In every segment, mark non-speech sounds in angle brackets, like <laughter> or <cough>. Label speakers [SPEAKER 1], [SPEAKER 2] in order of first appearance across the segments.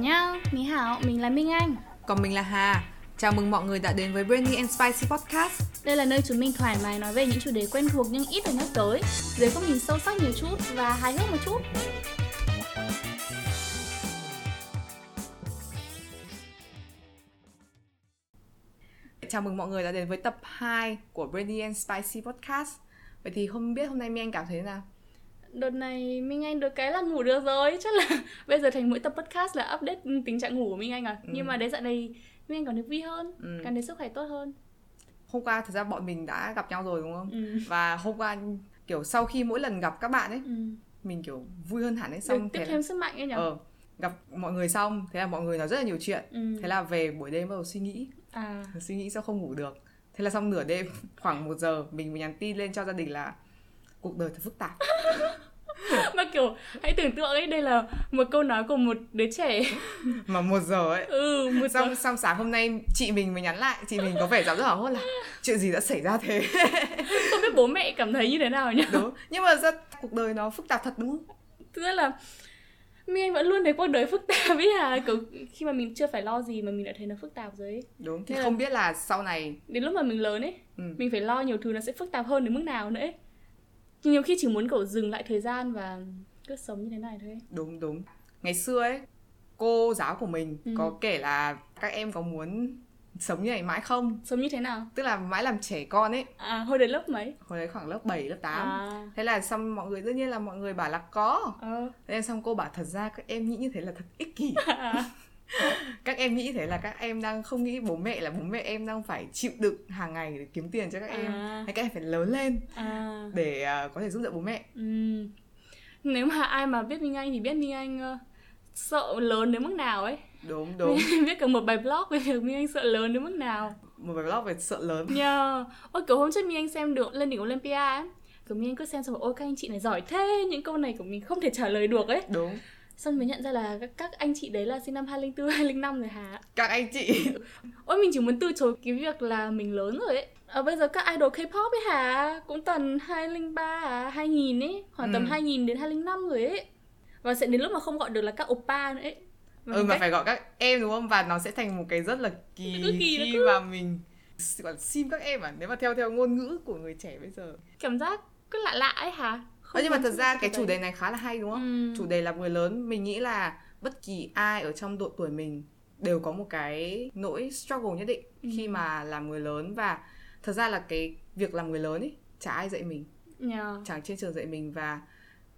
[SPEAKER 1] nhá, Mỹ Hảo, mình là Minh Anh.
[SPEAKER 2] Còn mình là Hà. Chào mừng mọi người đã đến với Brandy and Spicy Podcast.
[SPEAKER 1] Đây là nơi chúng mình thoải mái nói về những chủ đề quen thuộc nhưng ít được nhắc tới Dưới góc nhìn sâu sắc nhiều chút và hài hước một chút.
[SPEAKER 2] Chào mừng mọi người đã đến với tập 2 của Brandy and Spicy Podcast. Vậy thì không biết hôm nay Minh Anh cảm thấy thế nào?
[SPEAKER 1] Đợt này Minh Anh được cái là ngủ được rồi Chắc là <laughs> bây giờ thành mỗi tập podcast là update tình trạng ngủ của Minh Anh à ừ. Nhưng mà đến dạo này Minh Anh còn được vui hơn ừ. Cảm thấy sức khỏe tốt hơn
[SPEAKER 2] Hôm qua thật ra bọn mình đã gặp nhau rồi đúng không? Ừ. Và hôm qua kiểu sau khi mỗi lần gặp các bạn ấy ừ. Mình kiểu vui hơn hẳn ấy
[SPEAKER 1] xong Được tiếp thêm là... sức mạnh ấy nhỉ?
[SPEAKER 2] Ờ, gặp mọi người xong Thế là mọi người nói rất là nhiều chuyện ừ. Thế là về buổi đêm bắt đầu suy nghĩ à. Suy nghĩ sao không ngủ được Thế là xong nửa đêm <laughs> khoảng một giờ Mình mới nhắn tin lên cho gia đình là Cuộc đời thật phức tạp. <laughs>
[SPEAKER 1] Mà kiểu hãy tưởng tượng ấy đây là một câu nói của một đứa trẻ.
[SPEAKER 2] Mà một giờ ấy.
[SPEAKER 1] Ừ một
[SPEAKER 2] xong giờ. xong sáng hôm nay chị mình mới nhắn lại chị mình có vẻ rất hoảng hốt là chuyện gì đã xảy ra thế? <laughs>
[SPEAKER 1] Không biết bố mẹ cảm thấy như thế nào nhỉ?
[SPEAKER 2] Đúng nhưng mà rất cuộc đời nó phức tạp thật đúng không?
[SPEAKER 1] Thực ra là mình anh vẫn luôn thấy cuộc đời phức tạp ấy à. Kiểu khi mà mình chưa phải lo gì mà mình đã thấy nó phức tạp rồi ấy.
[SPEAKER 2] Đúng thì Nên không là... biết là sau này
[SPEAKER 1] đến lúc mà mình lớn ấy ừ. mình phải lo nhiều thứ nó sẽ phức tạp hơn đến mức nào nữa ấy nhiều khi chỉ muốn cậu dừng lại thời gian và cứ sống như thế này thôi
[SPEAKER 2] đúng đúng. Ngày xưa ấy cô giáo của mình ừ. có kể là các em có muốn sống như này mãi không?
[SPEAKER 1] Sống như thế nào?
[SPEAKER 2] Tức là mãi làm trẻ con ấy.
[SPEAKER 1] À hồi đấy lớp mấy?
[SPEAKER 2] Hồi đấy khoảng lớp 7, lớp 8 à. thế là xong mọi người tất nhiên là mọi người bảo là có. Ờ. thế nên xong cô bảo thật ra các em nghĩ như thế là thật ích kỷ. <laughs> À. <laughs> các em nghĩ thế là các em đang không nghĩ bố mẹ là bố mẹ em đang phải chịu đựng hàng ngày để kiếm tiền cho các em à. hay các em phải lớn lên à. để uh, có thể giúp đỡ bố mẹ
[SPEAKER 1] ừ. nếu mà ai mà biết minh anh thì biết minh anh uh, sợ lớn đến mức nào ấy
[SPEAKER 2] đúng đúng <laughs>
[SPEAKER 1] biết cả một bài blog về việc minh anh sợ lớn đến mức nào
[SPEAKER 2] một bài blog về sợ lớn
[SPEAKER 1] nha yeah. ôi kiểu hôm trước minh anh xem được lên đỉnh olympia ấy kiểu minh anh cứ xem xong rồi ôi các anh chị này giỏi thế những câu này của mình không thể trả lời được ấy
[SPEAKER 2] đúng
[SPEAKER 1] xong mới nhận ra là các anh chị đấy là sinh năm 2004, 2005 <laughs> rồi hả?
[SPEAKER 2] Các anh chị <laughs>
[SPEAKER 1] Ôi mình chỉ muốn từ chối cái việc là mình lớn rồi ấy à, Bây giờ các idol K-pop ấy hả? Cũng tầm 2003 à, 2000 ấy Khoảng ừ. tầm 2000 đến 2005 rồi ấy Và sẽ đến lúc mà không gọi được là các oppa nữa ấy
[SPEAKER 2] mà Ừ mà cách... phải gọi các em đúng không? Và nó sẽ thành một cái rất là kỳ, kỳ khi cứ... mà mình gọi sim các em à Nếu mà theo theo ngôn ngữ của người trẻ bây giờ
[SPEAKER 1] Cảm giác cứ lạ lạ ấy hả?
[SPEAKER 2] Không nhưng mà thật ra cái chủ đề này khá là hay đúng không? Ừ. Chủ đề là người lớn, mình nghĩ là bất kỳ ai ở trong độ tuổi mình đều có một cái nỗi struggle nhất định ừ. khi mà làm người lớn và thật ra là cái việc làm người lớn ấy chả ai dạy mình. Yeah. Chẳng trên trường dạy mình và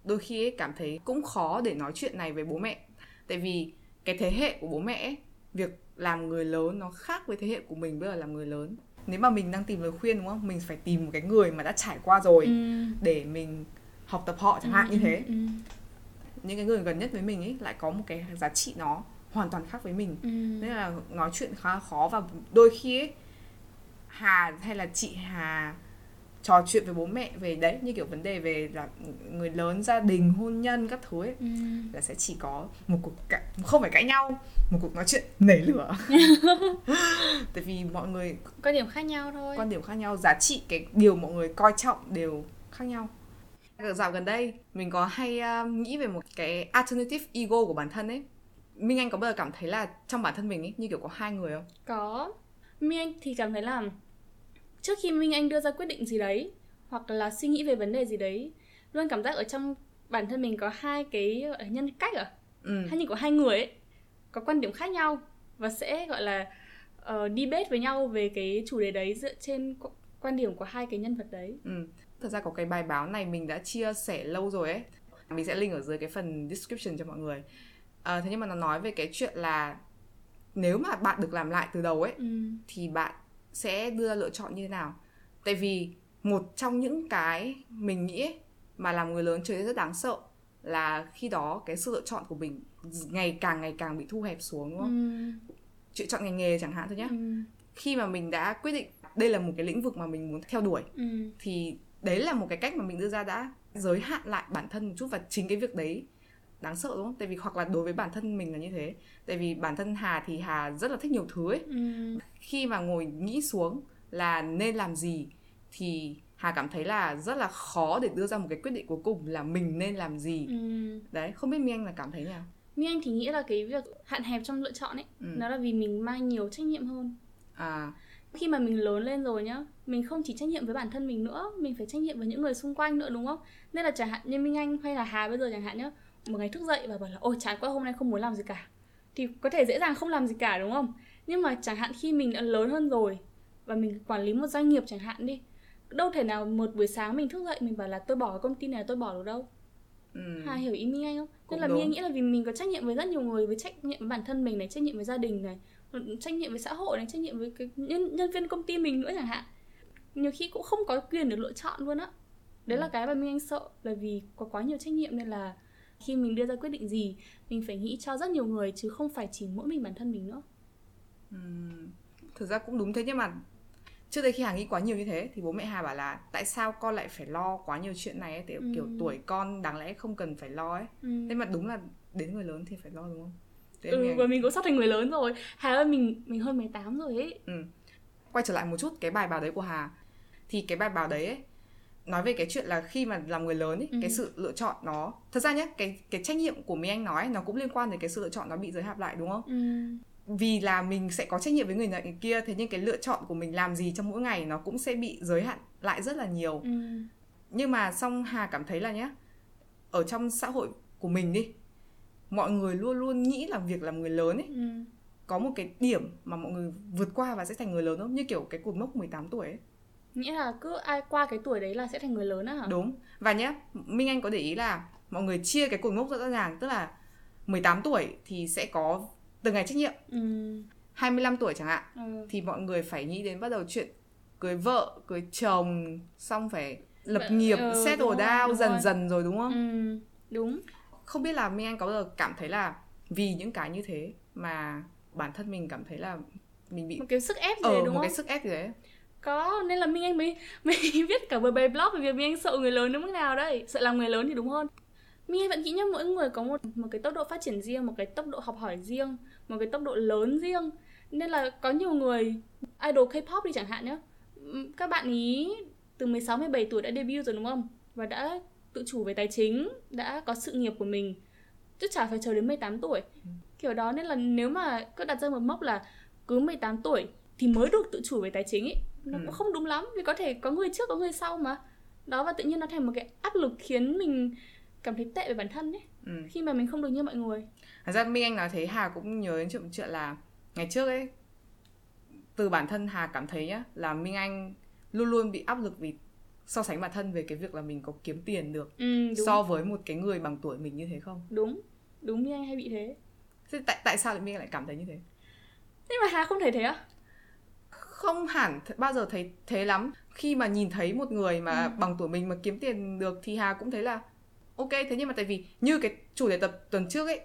[SPEAKER 2] đôi khi ấy cảm thấy cũng khó để nói chuyện này với bố mẹ. Tại vì cái thế hệ của bố mẹ ấy, việc làm người lớn nó khác với thế hệ của mình bây giờ làm người lớn nếu mà mình đang tìm lời khuyên đúng không mình phải tìm một cái người mà đã trải qua rồi ừ. để mình học tập họ chẳng hạn ừ, như thế ừ, ừ. những cái người gần nhất với mình ấy lại có một cái giá trị nó hoàn toàn khác với mình ừ. nên là nói chuyện khá là khó và đôi khi ấy Hà hay là chị Hà trò chuyện với bố mẹ về đấy như kiểu vấn đề về là người lớn gia đình hôn nhân các thứ ấy ừ. là sẽ chỉ có một cuộc cãi không phải cãi nhau một cuộc nói chuyện nảy lửa <laughs> tại vì mọi người
[SPEAKER 1] quan điểm khác nhau thôi
[SPEAKER 2] quan điểm khác nhau giá trị cái điều mọi người coi trọng đều khác nhau dạo gần đây mình có hay uh, nghĩ về một cái alternative ego của bản thân ấy. Minh anh có bao giờ cảm thấy là trong bản thân mình ấy như kiểu có hai người không?
[SPEAKER 1] Có. Minh anh thì cảm thấy là trước khi minh anh đưa ra quyết định gì đấy hoặc là suy nghĩ về vấn đề gì đấy luôn cảm giác ở trong bản thân mình có hai cái nhân cách à? Ừ. hay như của hai người ấy có quan điểm khác nhau và sẽ gọi là uh, debate với nhau về cái chủ đề đấy dựa trên quan điểm của hai cái nhân vật đấy.
[SPEAKER 2] Ừ thật ra có cái bài báo này mình đã chia sẻ lâu rồi ấy mình sẽ link ở dưới cái phần description cho mọi người à, thế nhưng mà nó nói về cái chuyện là nếu mà bạn được làm lại từ đầu ấy ừ. thì bạn sẽ đưa ra lựa chọn như thế nào tại vì một trong những cái mình nghĩ ấy, mà làm người lớn trở nên rất đáng sợ là khi đó cái sự lựa chọn của mình ngày càng ngày càng bị thu hẹp xuống đúng không? Ừ. Chuyện chọn ngành nghề chẳng hạn thôi nhá. Ừ. Khi mà mình đã quyết định đây là một cái lĩnh vực mà mình muốn theo đuổi ừ. thì đấy là một cái cách mà mình đưa ra đã giới hạn lại bản thân một chút và chính cái việc đấy đáng sợ đúng không? Tại vì hoặc là đối với bản thân mình là như thế. Tại vì bản thân Hà thì Hà rất là thích nhiều thứ ấy. Ừ. Khi mà ngồi nghĩ xuống là nên làm gì thì Hà cảm thấy là rất là khó để đưa ra một cái quyết định cuối cùng là mình nên làm gì. Ừ. Đấy, không biết Mi Anh là cảm thấy nào?
[SPEAKER 1] Mi Anh thì nghĩ là cái việc hạn hẹp trong lựa chọn ấy ừ. nó là vì mình mang nhiều trách nhiệm hơn. À. Khi mà mình lớn lên rồi nhá, mình không chỉ trách nhiệm với bản thân mình nữa, mình phải trách nhiệm với những người xung quanh nữa đúng không? Nên là chẳng hạn như Minh Anh hay là Hà bây giờ chẳng hạn nhá, một ngày thức dậy và bảo là ôi chán quá hôm nay không muốn làm gì cả thì có thể dễ dàng không làm gì cả đúng không nhưng mà chẳng hạn khi mình đã lớn hơn rồi và mình quản lý một doanh nghiệp chẳng hạn đi đâu thể nào một buổi sáng mình thức dậy mình bảo là tôi bỏ công ty này tôi bỏ được đâu ừ. Hà hiểu ý Minh Anh không? Nên là Minh Anh nghĩ là vì mình có trách nhiệm với rất nhiều người với trách nhiệm với bản thân mình này, trách nhiệm với gia đình này, trách nhiệm với xã hội này, trách nhiệm với cái nhân, nhân viên công ty mình nữa chẳng hạn. Nhiều khi cũng không có quyền được lựa chọn luôn á. Đấy ừ. là cái mà Minh Anh sợ là vì có quá nhiều trách nhiệm nên là khi mình đưa ra quyết định gì mình phải nghĩ cho rất nhiều người chứ không phải chỉ mỗi mình bản thân mình nữa
[SPEAKER 2] uhm, thực ra cũng đúng thế nhưng mà trước đây khi hà nghĩ quá nhiều như thế thì bố mẹ hà bảo là tại sao con lại phải lo quá nhiều chuyện này ấy, thì ừ. kiểu tuổi con đáng lẽ không cần phải lo ấy ừ. thế mà đúng là đến người lớn thì phải lo đúng không
[SPEAKER 1] thế ừ, mình... và mình cũng sắp thành người lớn rồi hà ơi mình mình hơn 18 rồi ấy ừ.
[SPEAKER 2] quay trở lại một chút cái bài báo đấy của hà thì cái bài báo đấy ấy, nói về cái chuyện là khi mà làm người lớn ấy, ừ. cái sự lựa chọn nó thật ra nhé cái cái trách nhiệm của mình anh nói nó cũng liên quan đến cái sự lựa chọn nó bị giới hạn lại đúng không ừ. vì là mình sẽ có trách nhiệm với người này người kia thế nhưng cái lựa chọn của mình làm gì trong mỗi ngày nó cũng sẽ bị giới hạn lại rất là nhiều ừ. nhưng mà song hà cảm thấy là nhé ở trong xã hội của mình đi mọi người luôn luôn nghĩ là việc làm người lớn ấy ừ. có một cái điểm mà mọi người vượt qua và sẽ thành người lớn không như kiểu cái cột mốc 18 tuổi ấy
[SPEAKER 1] nghĩa là cứ ai qua cái tuổi đấy là sẽ thành người lớn á hả
[SPEAKER 2] đúng và nhé minh anh có để ý là mọi người chia cái cột mốc rất rõ ràng tức là 18 tuổi thì sẽ có từng ngày trách nhiệm ừ. 25 tuổi chẳng hạn ừ. thì mọi người phải nghĩ đến bắt đầu chuyện cưới vợ cưới chồng xong phải lập Vậy, nghiệp ừ, settle down dần rồi. dần rồi đúng không ừ,
[SPEAKER 1] đúng
[SPEAKER 2] không biết là minh anh có bao giờ cảm thấy là vì những cái như thế mà bản thân mình cảm thấy là mình bị
[SPEAKER 1] một cái sức ép gì ờ,
[SPEAKER 2] đúng
[SPEAKER 1] một
[SPEAKER 2] không? cái sức ép gì đấy.
[SPEAKER 1] Có nên là minh anh mới <laughs> mới viết cả bài blog về việc minh anh sợ người lớn đến mức nào đấy. Sợ làm người lớn thì đúng hơn. Minh anh vẫn nghĩ nhá mỗi người có một một cái tốc độ phát triển riêng một cái tốc độ học hỏi riêng một cái tốc độ lớn riêng. Nên là có nhiều người idol K-pop đi chẳng hạn nhá. Các bạn ý từ 16 17 tuổi đã debut rồi đúng không? Và đã tự chủ về tài chính đã có sự nghiệp của mình. Chứ chả phải chờ đến 18 tuổi. Kiểu đó nên là nếu mà cứ đặt ra một mốc là cứ 18 tuổi thì mới được tự chủ về tài chính ấy nó ừ. cũng không đúng lắm vì có thể có người trước có người sau mà. Đó và tự nhiên nó thành một cái áp lực khiến mình cảm thấy tệ về bản thân ấy ừ. khi mà mình không được như mọi người.
[SPEAKER 2] Thật ra minh anh nói thế hà cũng nhớ đến chuyện chuyện là ngày trước ấy từ bản thân hà cảm thấy nhá là minh anh luôn luôn bị áp lực vì so sánh bản thân về cái việc là mình có kiếm tiền được ừ, so với một cái người bằng tuổi mình như thế không?
[SPEAKER 1] Đúng đúng minh anh hay bị thế.
[SPEAKER 2] Thế tại tại sao anh lại cảm thấy như thế?
[SPEAKER 1] Nhưng mà hà không thể thế á?
[SPEAKER 2] Không hẳn bao giờ thấy thế lắm. Khi mà nhìn thấy một người mà ừ. bằng tuổi mình mà kiếm tiền được thì hà cũng thấy là ok thế nhưng mà tại vì như cái chủ đề tập tuần trước ấy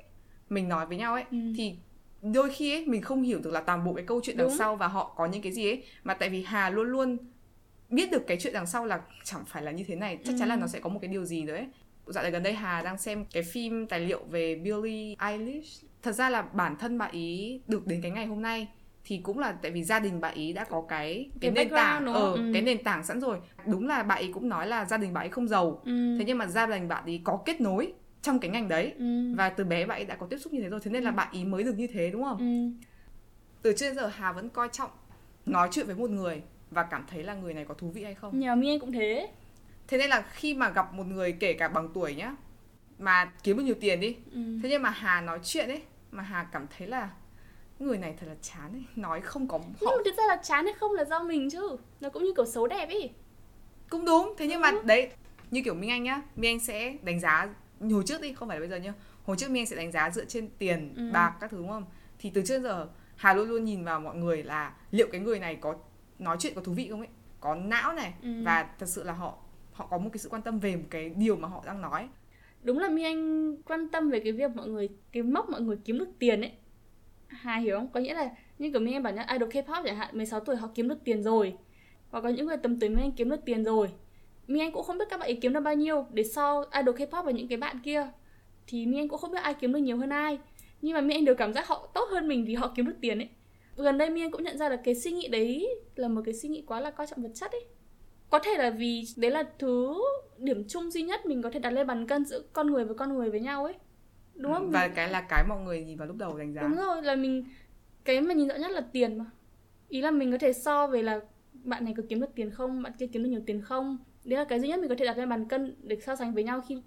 [SPEAKER 2] mình nói với nhau ấy ừ. thì đôi khi ấy mình không hiểu được là toàn bộ cái câu chuyện đằng Đúng. sau và họ có những cái gì ấy. Mà tại vì hà luôn luôn biết được cái chuyện đằng sau là chẳng phải là như thế này chắc ừ. chắn là nó ừ. sẽ có một cái điều gì đấy dạo này gần đây hà đang xem cái phim tài liệu về Billie Eilish thật ra là bản thân bạn ý được đến cái ngày hôm nay thì cũng là tại vì gia đình bà ý đã có cái cái, cái nền tảng ở ờ, ừ. cái nền tảng sẵn rồi đúng là bà ý cũng nói là gia đình bà ấy không giàu ừ. thế nhưng mà gia đình bà ý có kết nối trong cái ngành đấy ừ. và từ bé bà ấy đã có tiếp xúc như thế rồi thế nên là ừ. bà ý mới được như thế đúng không ừ. từ trước đến giờ hà vẫn coi trọng nói chuyện với một người và cảm thấy là người này có thú vị hay không
[SPEAKER 1] nhà mi cũng thế
[SPEAKER 2] thế nên là khi mà gặp một người kể cả bằng tuổi nhá mà kiếm được nhiều tiền đi ừ. thế nhưng mà hà nói chuyện ấy mà hà cảm thấy là người này thật là chán ấy nói không có họ...
[SPEAKER 1] nhưng mà thực ra là chán hay không là do mình chứ nó cũng như kiểu xấu đẹp ấy
[SPEAKER 2] cũng đúng thế nhưng ừ. mà đấy như kiểu minh anh nhá minh anh sẽ đánh giá hồi trước đi không phải là bây giờ nhá hồi trước minh anh sẽ đánh giá dựa trên tiền ừ. bạc các thứ đúng không thì từ trước đến giờ hà luôn luôn nhìn vào mọi người là liệu cái người này có nói chuyện có thú vị không ấy có não này ừ. và thật sự là họ họ có một cái sự quan tâm về một cái điều mà họ đang nói.
[SPEAKER 1] Đúng là mi anh quan tâm về cái việc mọi người cái mốc mọi người kiếm được tiền ấy. Hà hiểu không? Có nghĩa là như kiểu mình em bảo nhá, idol K-pop chẳng hạn 16 tuổi họ kiếm được tiền rồi. Và có những người tầm tuổi mình anh kiếm được tiền rồi. Mi Anh cũng không biết các bạn ấy kiếm được bao nhiêu Để so idol K-pop và những cái bạn kia. Thì Mi Anh cũng không biết ai kiếm được nhiều hơn ai. Nhưng mà Mi Anh đều cảm giác họ tốt hơn mình vì họ kiếm được tiền ấy Gần đây Mi Anh cũng nhận ra là cái suy nghĩ đấy Là một cái suy nghĩ quá là coi trọng vật chất ấy. Có thể là vì đấy là thứ điểm chung duy nhất mình có thể đặt lên bàn cân giữa con người với con người với nhau ấy. Đúng không?
[SPEAKER 2] Và cái là cái mọi người nhìn vào lúc đầu đánh giá.
[SPEAKER 1] Đúng rồi là mình cái mà nhìn rõ nhất là tiền mà. Ý là mình có thể so về là bạn này có kiếm được tiền không bạn kia kiếm được nhiều tiền không. Đấy là cái duy nhất mình có thể đặt lên bàn cân để so sánh với nhau khi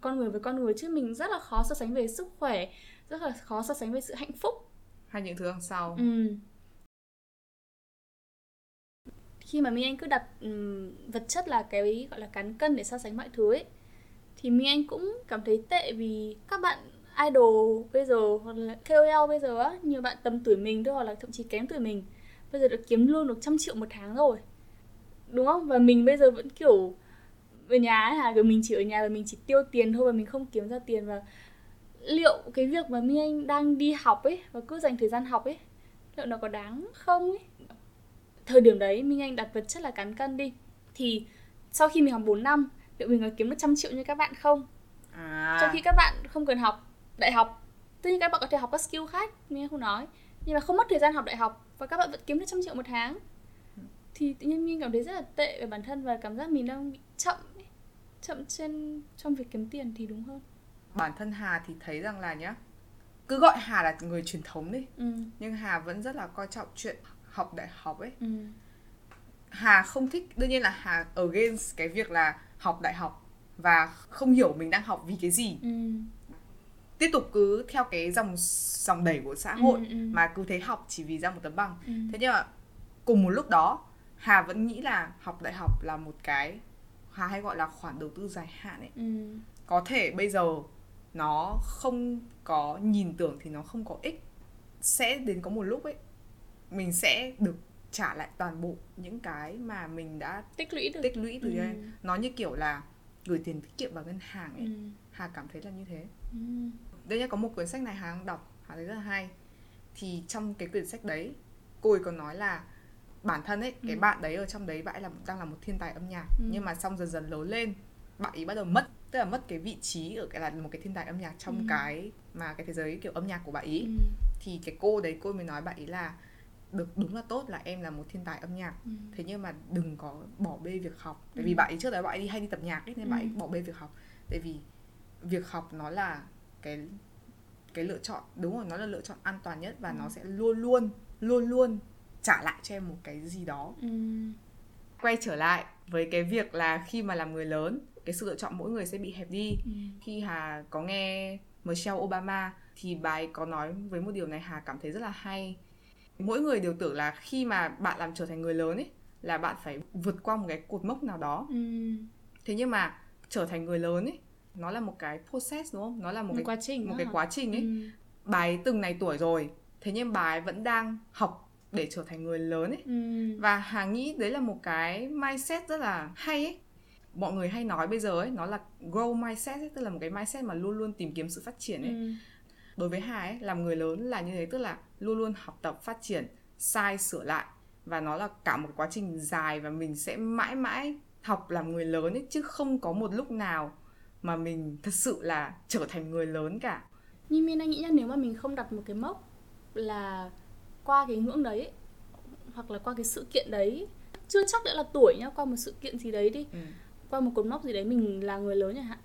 [SPEAKER 1] con người với con người chứ mình rất là khó so sánh về sức khỏe rất là khó so sánh về sự hạnh phúc
[SPEAKER 2] hay những thứ đằng sau.
[SPEAKER 1] Ừ. khi mà Minh Anh cứ đặt um, vật chất là cái gọi là cán cân để so sánh mọi thứ ấy thì Minh Anh cũng cảm thấy tệ vì các bạn idol bây giờ hoặc là KOL bây giờ á nhiều bạn tầm tuổi mình thôi hoặc là thậm chí kém tuổi mình bây giờ được kiếm lương được trăm triệu một tháng rồi. Đúng không? Và mình bây giờ vẫn kiểu ở nhà ấy hả? Mình chỉ ở nhà và mình chỉ tiêu tiền thôi và mình không kiếm ra tiền. Và liệu cái việc mà mi anh đang đi học ấy và cứ dành thời gian học ấy liệu nó có đáng không ấy? Thời điểm đấy minh anh đặt vật chất là cán cân đi. Thì sau khi mình học 4 năm liệu mình có kiếm được trăm triệu như các bạn không? À. trong khi các bạn không cần học đại học tất nhiên các bạn có thể học các skill khác anh không nói. Nhưng mà không mất thời gian học đại học và các bạn vẫn kiếm được trăm triệu một tháng. Thì tự nhiên mình cảm thấy rất là tệ về bản thân và cảm giác mình đang bị chậm ấy. chậm trên trong việc kiếm tiền thì đúng hơn
[SPEAKER 2] bản thân Hà thì thấy rằng là nhá cứ gọi Hà là người truyền thống đi ừ. nhưng Hà vẫn rất là coi trọng chuyện học đại học ấy ừ. Hà không thích đương nhiên là Hà against cái việc là học đại học và không hiểu mình đang học vì cái gì ừ. tiếp tục cứ theo cái dòng dòng đẩy của xã hội ừ, ừ. mà cứ thế học chỉ vì ra một tấm bằng ừ. thế nhưng mà cùng một lúc đó Hà vẫn nghĩ là học đại học là một cái Hà hay gọi là khoản đầu tư dài hạn ấy. Ừ. Có thể bây giờ nó không có nhìn tưởng thì nó không có ích. Sẽ đến có một lúc ấy mình sẽ được trả lại toàn bộ những cái mà mình đã
[SPEAKER 1] tích lũy được.
[SPEAKER 2] tích lũy từ ừ. đây. Nó như kiểu là gửi tiền tiết kiệm vào ngân hàng ấy. Ừ. Hà cảm thấy là như thế. Ừ. Đây nhá có một cuốn sách này Hà đang đọc, Hà thấy rất là hay. Thì trong cái quyển sách đấy, cô ấy còn nói là bản thân ấy ừ. cái bạn đấy ở trong đấy bạn ấy là đang là một thiên tài âm nhạc ừ. nhưng mà xong dần dần lớn lên bạn ấy bắt đầu mất tức là mất cái vị trí ở cái là một cái thiên tài âm nhạc trong ừ. cái mà cái thế giới kiểu âm nhạc của bạn ấy ừ. thì cái cô đấy cô mới nói bạn ấy là được đúng là tốt là em là một thiên tài âm nhạc ừ. thế nhưng mà đừng có bỏ bê việc học tại ừ. vì bạn ấy trước đấy bạn ấy đi hay đi tập nhạc ấy nên ừ. bạn ấy bỏ bê việc học tại vì việc học nó là cái cái lựa chọn đúng rồi nó là lựa chọn an toàn nhất và ừ. nó sẽ luôn luôn luôn luôn trả lại cho em một cái gì đó ừ. quay trở lại với cái việc là khi mà làm người lớn cái sự lựa chọn mỗi người sẽ bị hẹp đi ừ. khi hà có nghe Michelle Obama thì bà ấy có nói với một điều này hà cảm thấy rất là hay mỗi người đều tưởng là khi mà bạn làm trở thành người lớn ấy là bạn phải vượt qua một cái cột mốc nào đó ừ. thế nhưng mà trở thành người lớn ấy nó là một cái process đúng không nó là một, một cái quá trình một cái quá trình ấy ừ. bà ấy từng này tuổi rồi thế nhưng bà ấy vẫn đang học để trở thành người lớn ấy ừ. và hà nghĩ đấy là một cái mindset rất là hay ấy mọi người hay nói bây giờ ấy nó là grow mindset ấy, tức là một cái mindset mà luôn luôn tìm kiếm sự phát triển ấy ừ. đối với hà ấy làm người lớn là như thế tức là luôn luôn học tập phát triển sai sửa lại và nó là cả một quá trình dài và mình sẽ mãi mãi học làm người lớn ấy chứ không có một lúc nào mà mình thật sự là trở thành người lớn cả
[SPEAKER 1] nhưng mình anh nghĩ nha nếu mà mình không đặt một cái mốc là qua cái ngưỡng đấy hoặc là qua cái sự kiện đấy chưa chắc đã là tuổi nhá qua một sự kiện gì đấy đi ừ. Qua một cột mốc gì đấy mình là người lớn chẳng hạn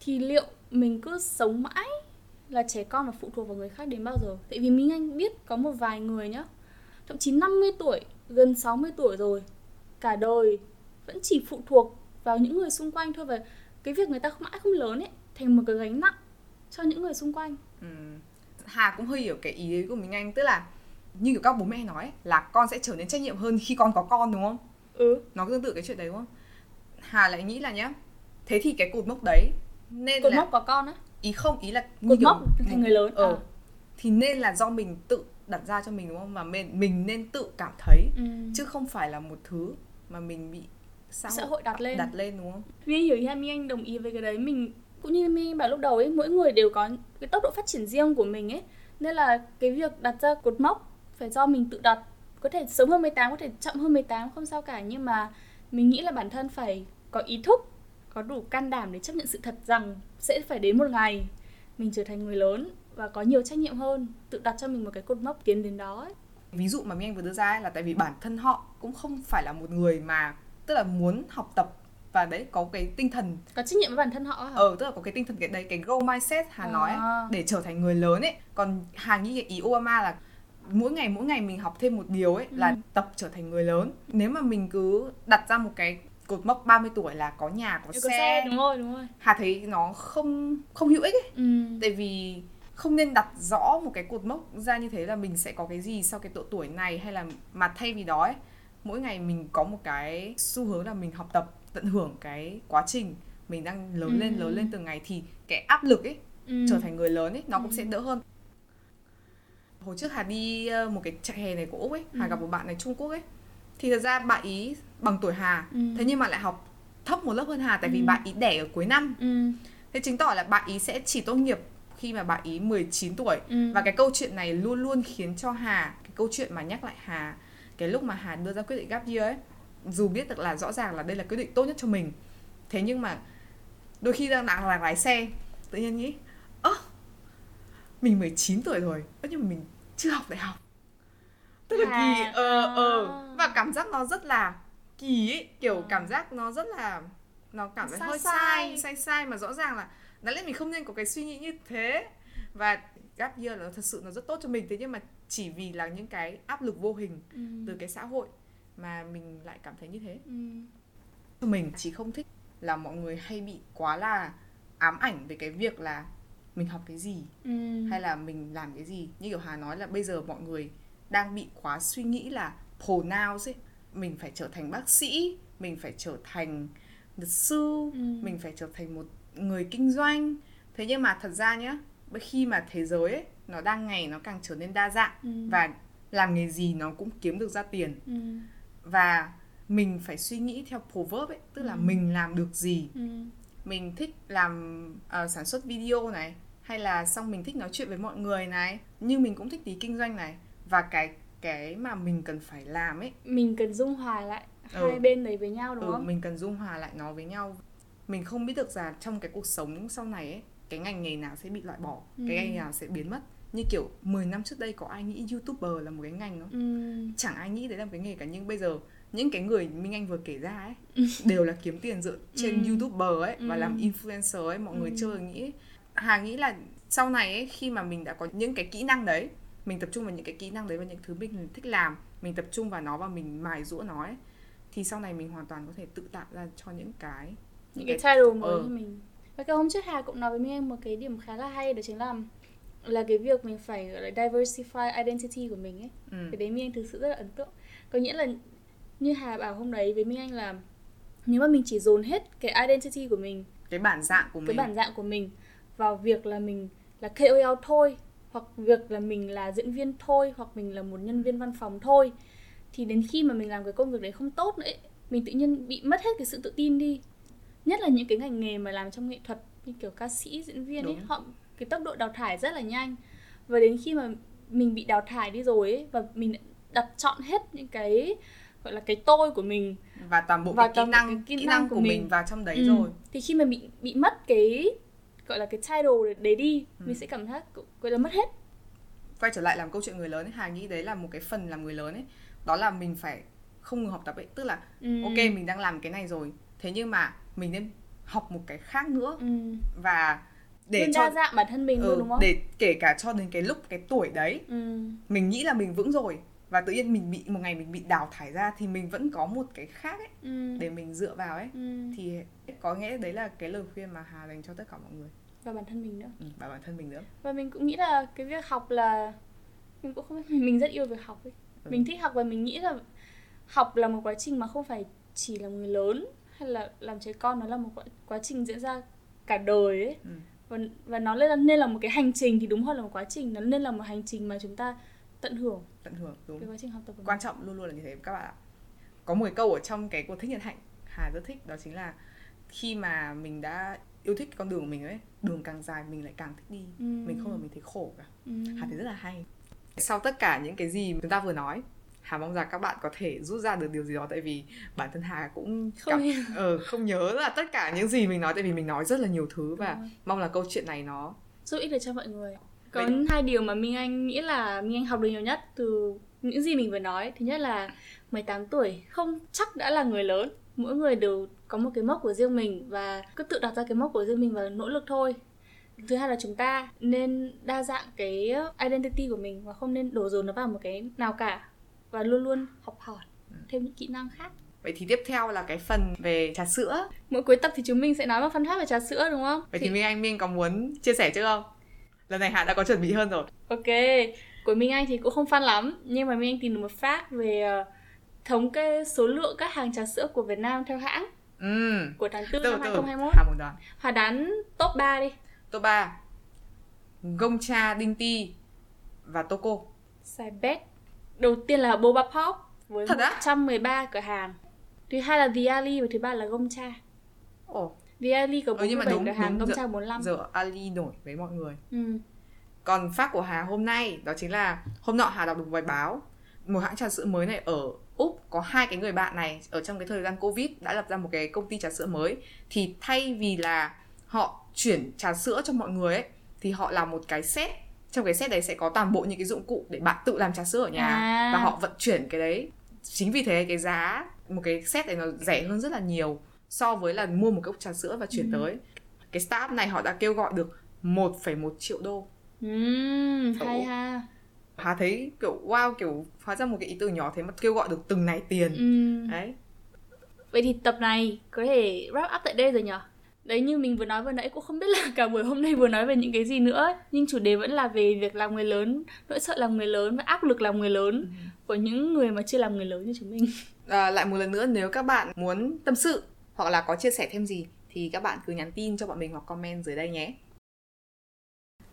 [SPEAKER 1] thì liệu mình cứ sống mãi là trẻ con và phụ thuộc vào người khác đến bao giờ? Tại vì mình anh biết có một vài người nhá thậm chí 50 tuổi gần 60 tuổi rồi cả đời vẫn chỉ phụ thuộc vào những người xung quanh thôi và cái việc người ta không mãi không lớn ấy thành một cái gánh nặng cho những người xung quanh. Ừ.
[SPEAKER 2] Hà cũng hơi hiểu cái ý của mình anh tức là như kiểu các bố mẹ nói là con sẽ trở nên trách nhiệm hơn khi con có con đúng không? Ừ. Nó tương tự cái chuyện đấy đúng không hà lại nghĩ là nhá thế thì cái cột mốc đấy
[SPEAKER 1] nên cột là... mốc có con á?
[SPEAKER 2] Ý không ý là
[SPEAKER 1] cột mốc thành người lớn
[SPEAKER 2] ờ. à. thì nên là do mình tự đặt ra cho mình đúng không? Mà mình mình nên tự cảm thấy ừ. chứ không phải là một thứ mà mình bị
[SPEAKER 1] xã hội, xã hội đặt lên.
[SPEAKER 2] đặt lên đúng không?
[SPEAKER 1] Vì hiểu ý mi anh đồng ý với cái đấy mình cũng như mi bảo lúc đầu ấy mỗi người đều có cái tốc độ phát triển riêng của mình ấy. Nên là cái việc đặt ra cột mốc phải do mình tự đặt. Có thể sớm hơn 18 có thể chậm hơn 18 không sao cả. Nhưng mà mình nghĩ là bản thân phải có ý thức có đủ can đảm để chấp nhận sự thật rằng sẽ phải đến một ngày mình trở thành người lớn và có nhiều trách nhiệm hơn tự đặt cho mình một cái cột mốc tiến đến đó ấy.
[SPEAKER 2] ví dụ mà mình vừa đưa ra là tại vì bản thân họ cũng không phải là một người mà tức là muốn học tập và đấy có cái tinh thần
[SPEAKER 1] có trách nhiệm với bản thân họ hả?
[SPEAKER 2] ờ tức là có cái tinh thần cái đấy cái grow mindset hà à. nói để trở thành người lớn ấy còn hà nghĩ ý Obama là mỗi ngày mỗi ngày mình học thêm một điều ấy ừ. là tập trở thành người lớn nếu mà mình cứ đặt ra một cái cột mốc 30 tuổi là có nhà có,
[SPEAKER 1] có xe, xe đúng rồi đúng rồi
[SPEAKER 2] hà thấy nó không không hữu ích ấy ừ. tại vì không nên đặt rõ một cái cột mốc ra như thế là mình sẽ có cái gì sau cái độ tuổi này hay là mà thay vì đó ấy mỗi ngày mình có một cái xu hướng là mình học tập tận hưởng cái quá trình mình đang lớn ừ. lên lớn lên từng ngày thì cái áp lực ấy ừ. trở thành người lớn ấy nó cũng ừ. sẽ đỡ hơn hồi trước hà đi ờ, một cái trại hè này của úc ấy hà ừ. gặp một bạn này trung quốc ấy thì thật ra bạn ý bằng tuổi hà ừ. thế nhưng mà lại học thấp một lớp hơn hà tại vì ừ. bạn ý đẻ ở cuối năm ừ. thế chứng tỏ là bạn ý sẽ chỉ tốt nghiệp khi mà bạn ý 19 tuổi ừ. và cái câu chuyện này luôn luôn khiến cho hà cái câu chuyện mà nhắc lại hà cái lúc mà hà đưa ra quyết định gap year ấy dù biết được là rõ ràng là đây là quyết định tốt nhất cho mình thế nhưng mà đôi khi đang đang là lái xe tự nhiên nghĩ ơ mình 19 tuổi rồi nhưng mà mình chưa học đại học tức là à, kỳ ờ ờ và cảm giác nó rất là kỳ ấy kiểu cảm giác nó rất là nó cảm thấy hơi sai sai sai mà rõ ràng là đáng lẽ mình không nên có cái suy nghĩ như thế và gap year là thật sự nó rất tốt cho mình thế nhưng mà chỉ vì là những cái áp lực vô hình ừ. từ cái xã hội mà mình lại cảm thấy như thế ừ. mình chỉ không thích là mọi người hay bị quá là ám ảnh về cái việc là mình học cái gì ừ. hay là mình làm cái gì như kiểu hà nói là bây giờ mọi người đang bị quá suy nghĩ là pronoun ấy mình phải trở thành bác sĩ mình phải trở thành luật sư ừ. mình phải trở thành một người kinh doanh thế nhưng mà thật ra nhá khi mà thế giới ấy, nó đang ngày nó càng trở nên đa dạng ừ. và làm nghề gì nó cũng kiếm được ra tiền ừ. và mình phải suy nghĩ theo proverb ấy tức là ừ. mình làm được gì ừ. mình thích làm uh, sản xuất video này hay là xong mình thích nói chuyện với mọi người này nhưng mình cũng thích tí kinh doanh này và cái cái mà mình cần phải làm ấy
[SPEAKER 1] mình cần dung hòa lại ừ. hai bên đấy với nhau đúng ừ, không
[SPEAKER 2] mình cần dung hòa lại nó với nhau mình không biết được rằng trong cái cuộc sống sau này ấy cái ngành nghề nào sẽ bị loại bỏ ừ. cái ngành nào sẽ biến mất như kiểu 10 năm trước đây có ai nghĩ youtuber là một cái ngành không ừ. chẳng ai nghĩ đấy là một cái nghề cả nhưng bây giờ những cái người minh anh vừa kể ra ấy ừ. <laughs> đều là kiếm tiền dựa trên ừ. youtuber ấy và ừ. làm influencer ấy mọi ừ. người chưa nghĩ ấy. hà nghĩ là sau này ấy khi mà mình đã có những cái kỹ năng đấy mình tập trung vào những cái kỹ năng đấy và những thứ mình thích làm mình tập trung vào nó và mình mài rũa nó ấy thì sau này mình hoàn toàn có thể tự tạo ra cho những cái
[SPEAKER 1] những cái, cái title mới ờ. cho mình và cái hôm trước Hà cũng nói với mình một cái điểm khá là hay đó chính là là cái việc mình phải gọi là diversify identity của mình ấy ừ. cái đấy Anh thực sự rất là ấn tượng có nghĩa là như Hà bảo hôm đấy với Minh Anh là nếu mà mình chỉ dồn hết cái identity của mình
[SPEAKER 2] cái bản dạng của mình
[SPEAKER 1] cái bản dạng của mình vào việc là mình là KOL thôi hoặc việc là mình là diễn viên thôi hoặc mình là một nhân viên văn phòng thôi. Thì đến khi mà mình làm cái công việc đấy không tốt nữa ấy, mình tự nhiên bị mất hết cái sự tự tin đi. Nhất là những cái ngành nghề mà làm trong nghệ thuật như kiểu ca sĩ diễn viên ấy họ cái tốc độ đào thải rất là nhanh. Và đến khi mà mình bị đào thải đi rồi ấy và mình đặt chọn hết những cái gọi là cái tôi của mình
[SPEAKER 2] và toàn bộ và cái kỹ năng cái kỹ, năng của, của mình. mình vào trong đấy ừ. rồi.
[SPEAKER 1] Thì khi mà bị bị mất cái gọi là cái title đấy đi ừ. mình sẽ cảm giác gọi là mất hết
[SPEAKER 2] quay trở lại làm câu chuyện người lớn ấy hà nghĩ đấy là một cái phần làm người lớn ấy đó là mình phải không ngừng học tập ấy tức là ừ. ok mình đang làm cái này rồi thế nhưng mà mình nên học một cái khác nữa ừ. và
[SPEAKER 1] để Luôn cho đa dạng bản thân mình ừ, luôn đúng không?
[SPEAKER 2] Để kể cả cho đến cái lúc cái tuổi đấy ừ. mình nghĩ là mình vững rồi và tự nhiên mình bị một ngày mình bị đào thải ra thì mình vẫn có một cái khác ấy ừ. để mình dựa vào ấy ừ. thì có nghĩa đấy là cái lời khuyên mà Hà dành cho tất cả mọi người
[SPEAKER 1] và bản thân mình nữa
[SPEAKER 2] ừ, và bản thân mình nữa
[SPEAKER 1] và mình cũng nghĩ là cái việc học là mình cũng không mình rất yêu việc học ấy ừ. mình thích học và mình nghĩ là học là một quá trình mà không phải chỉ là người lớn hay là làm trẻ con nó là một quá, quá trình diễn ra cả đời ấy ừ. và và nó nên là nên là một cái hành trình thì đúng hơn là một quá trình nó nên là một hành trình mà chúng ta tận hưởng
[SPEAKER 2] tận hưởng đúng
[SPEAKER 1] cái quá trình học tập của
[SPEAKER 2] quan mình. trọng luôn luôn là như thế các bạn ạ có một câu ở trong cái cuộc thích nhân hạnh hà rất thích đó chính là khi mà mình đã yêu thích con đường của mình ấy đường càng dài mình lại càng thích đi ừ. mình không bao mình thấy khổ cả ừ. hà thấy rất là hay sau tất cả những cái gì chúng ta vừa nói Hà mong rằng các bạn có thể rút ra được điều gì đó tại vì bản thân Hà cũng
[SPEAKER 1] không
[SPEAKER 2] cảm, ờ, không nhớ là tất cả những gì mình nói tại vì mình nói rất là nhiều thứ và mong là câu chuyện này nó
[SPEAKER 1] giúp ích được cho mọi người. Có Vậy... hai điều mà Minh Anh nghĩ là Minh Anh học được nhiều nhất từ những gì mình vừa nói. Thứ nhất là 18 tuổi không chắc đã là người lớn. mỗi người đều có một cái mốc của riêng mình và cứ tự đặt ra cái mốc của riêng mình và nỗ lực thôi thứ hai là chúng ta nên đa dạng cái identity của mình và không nên đổ dồn nó vào một cái nào cả và luôn luôn học hỏi ừ. thêm những kỹ năng khác
[SPEAKER 2] Vậy thì tiếp theo là cái phần về trà sữa
[SPEAKER 1] Mỗi cuối tập thì chúng mình sẽ nói một phân pháp về trà sữa đúng không?
[SPEAKER 2] Vậy thì, thì Minh Anh Minh có muốn chia sẻ trước không? Lần này Hạ đã có chuẩn bị hơn rồi.
[SPEAKER 1] Ok, của Minh Anh thì cũng không fun lắm Nhưng mà Minh Anh tìm được một phát về uh, thống kê số lượng các hàng trà sữa của Việt Nam theo hãng ừ. Của tháng 4 từ, năm 2021 Hạ một đoàn Hòa đoán top 3 đi.
[SPEAKER 2] Top 3 Gongcha, Đinh Ti và Toko.
[SPEAKER 1] Sai bet. Đầu tiên là Boba Pop với Thật 113 á? cửa hàng. Thứ hai là The Ali và thứ ba là Gongcha. Ồ The Ali có 47 ừ, cửa hàng Gongcha giờ, 45
[SPEAKER 2] giờ Ali nổi với mọi người. Ừ. còn phát của Hà hôm nay đó chính là hôm nọ Hà đọc được bài báo. Một hãng trà sữa mới này ở Úc có hai cái người bạn này ở trong cái thời gian Covid đã lập ra một cái công ty trà sữa mới. Thì thay vì là họ chuyển trà sữa cho mọi người ấy thì họ làm một cái set. Trong cái set đấy sẽ có toàn bộ những cái dụng cụ để bạn tự làm trà sữa ở nhà. À. và họ vận chuyển cái đấy. Chính vì thế cái giá một cái set này nó rẻ hơn rất là nhiều so với là mua một cốc trà sữa và chuyển ừ. tới. Cái startup này họ đã kêu gọi được 1,1 triệu đô.
[SPEAKER 1] Ừ, hay ha.
[SPEAKER 2] Hà thấy kiểu wow kiểu hóa ra một cái ý tưởng nhỏ thế mà kêu gọi được từng này tiền. Ừ. đấy.
[SPEAKER 1] Vậy thì tập này có thể wrap up tại đây rồi nhở đấy như mình vừa nói vừa nãy cũng không biết là cả buổi hôm nay vừa nói về những cái gì nữa nhưng chủ đề vẫn là về việc làm người lớn nỗi sợ làm người lớn và áp lực làm người lớn ừ. của những người mà chưa làm người lớn như chúng mình.
[SPEAKER 2] À, lại một lần nữa nếu các bạn muốn tâm sự hoặc là có chia sẻ thêm gì thì các bạn cứ nhắn tin cho bọn mình hoặc comment dưới đây nhé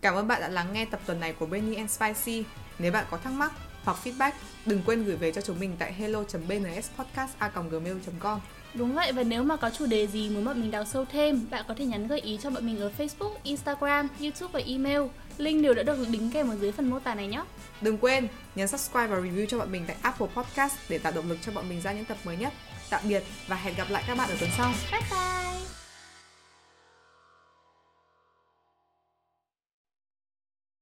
[SPEAKER 2] Cảm ơn bạn đã lắng nghe tập tuần này của Benny and Spicy. Nếu bạn có thắc mắc hoặc feedback, đừng quên gửi về cho chúng mình tại hello.bnspodcast.gmail.com
[SPEAKER 1] Đúng vậy và nếu mà có chủ đề gì muốn bọn mình đào sâu thêm, bạn có thể nhắn gợi ý cho bọn mình ở Facebook, Instagram, YouTube và email. Link đều đã được đính kèm ở dưới phần mô tả này nhé.
[SPEAKER 2] Đừng quên nhấn subscribe và review cho bọn mình tại Apple Podcast để tạo động lực cho bọn mình ra những tập mới nhất. Tạm biệt và hẹn gặp lại các bạn ở tuần sau.
[SPEAKER 1] Bye bye!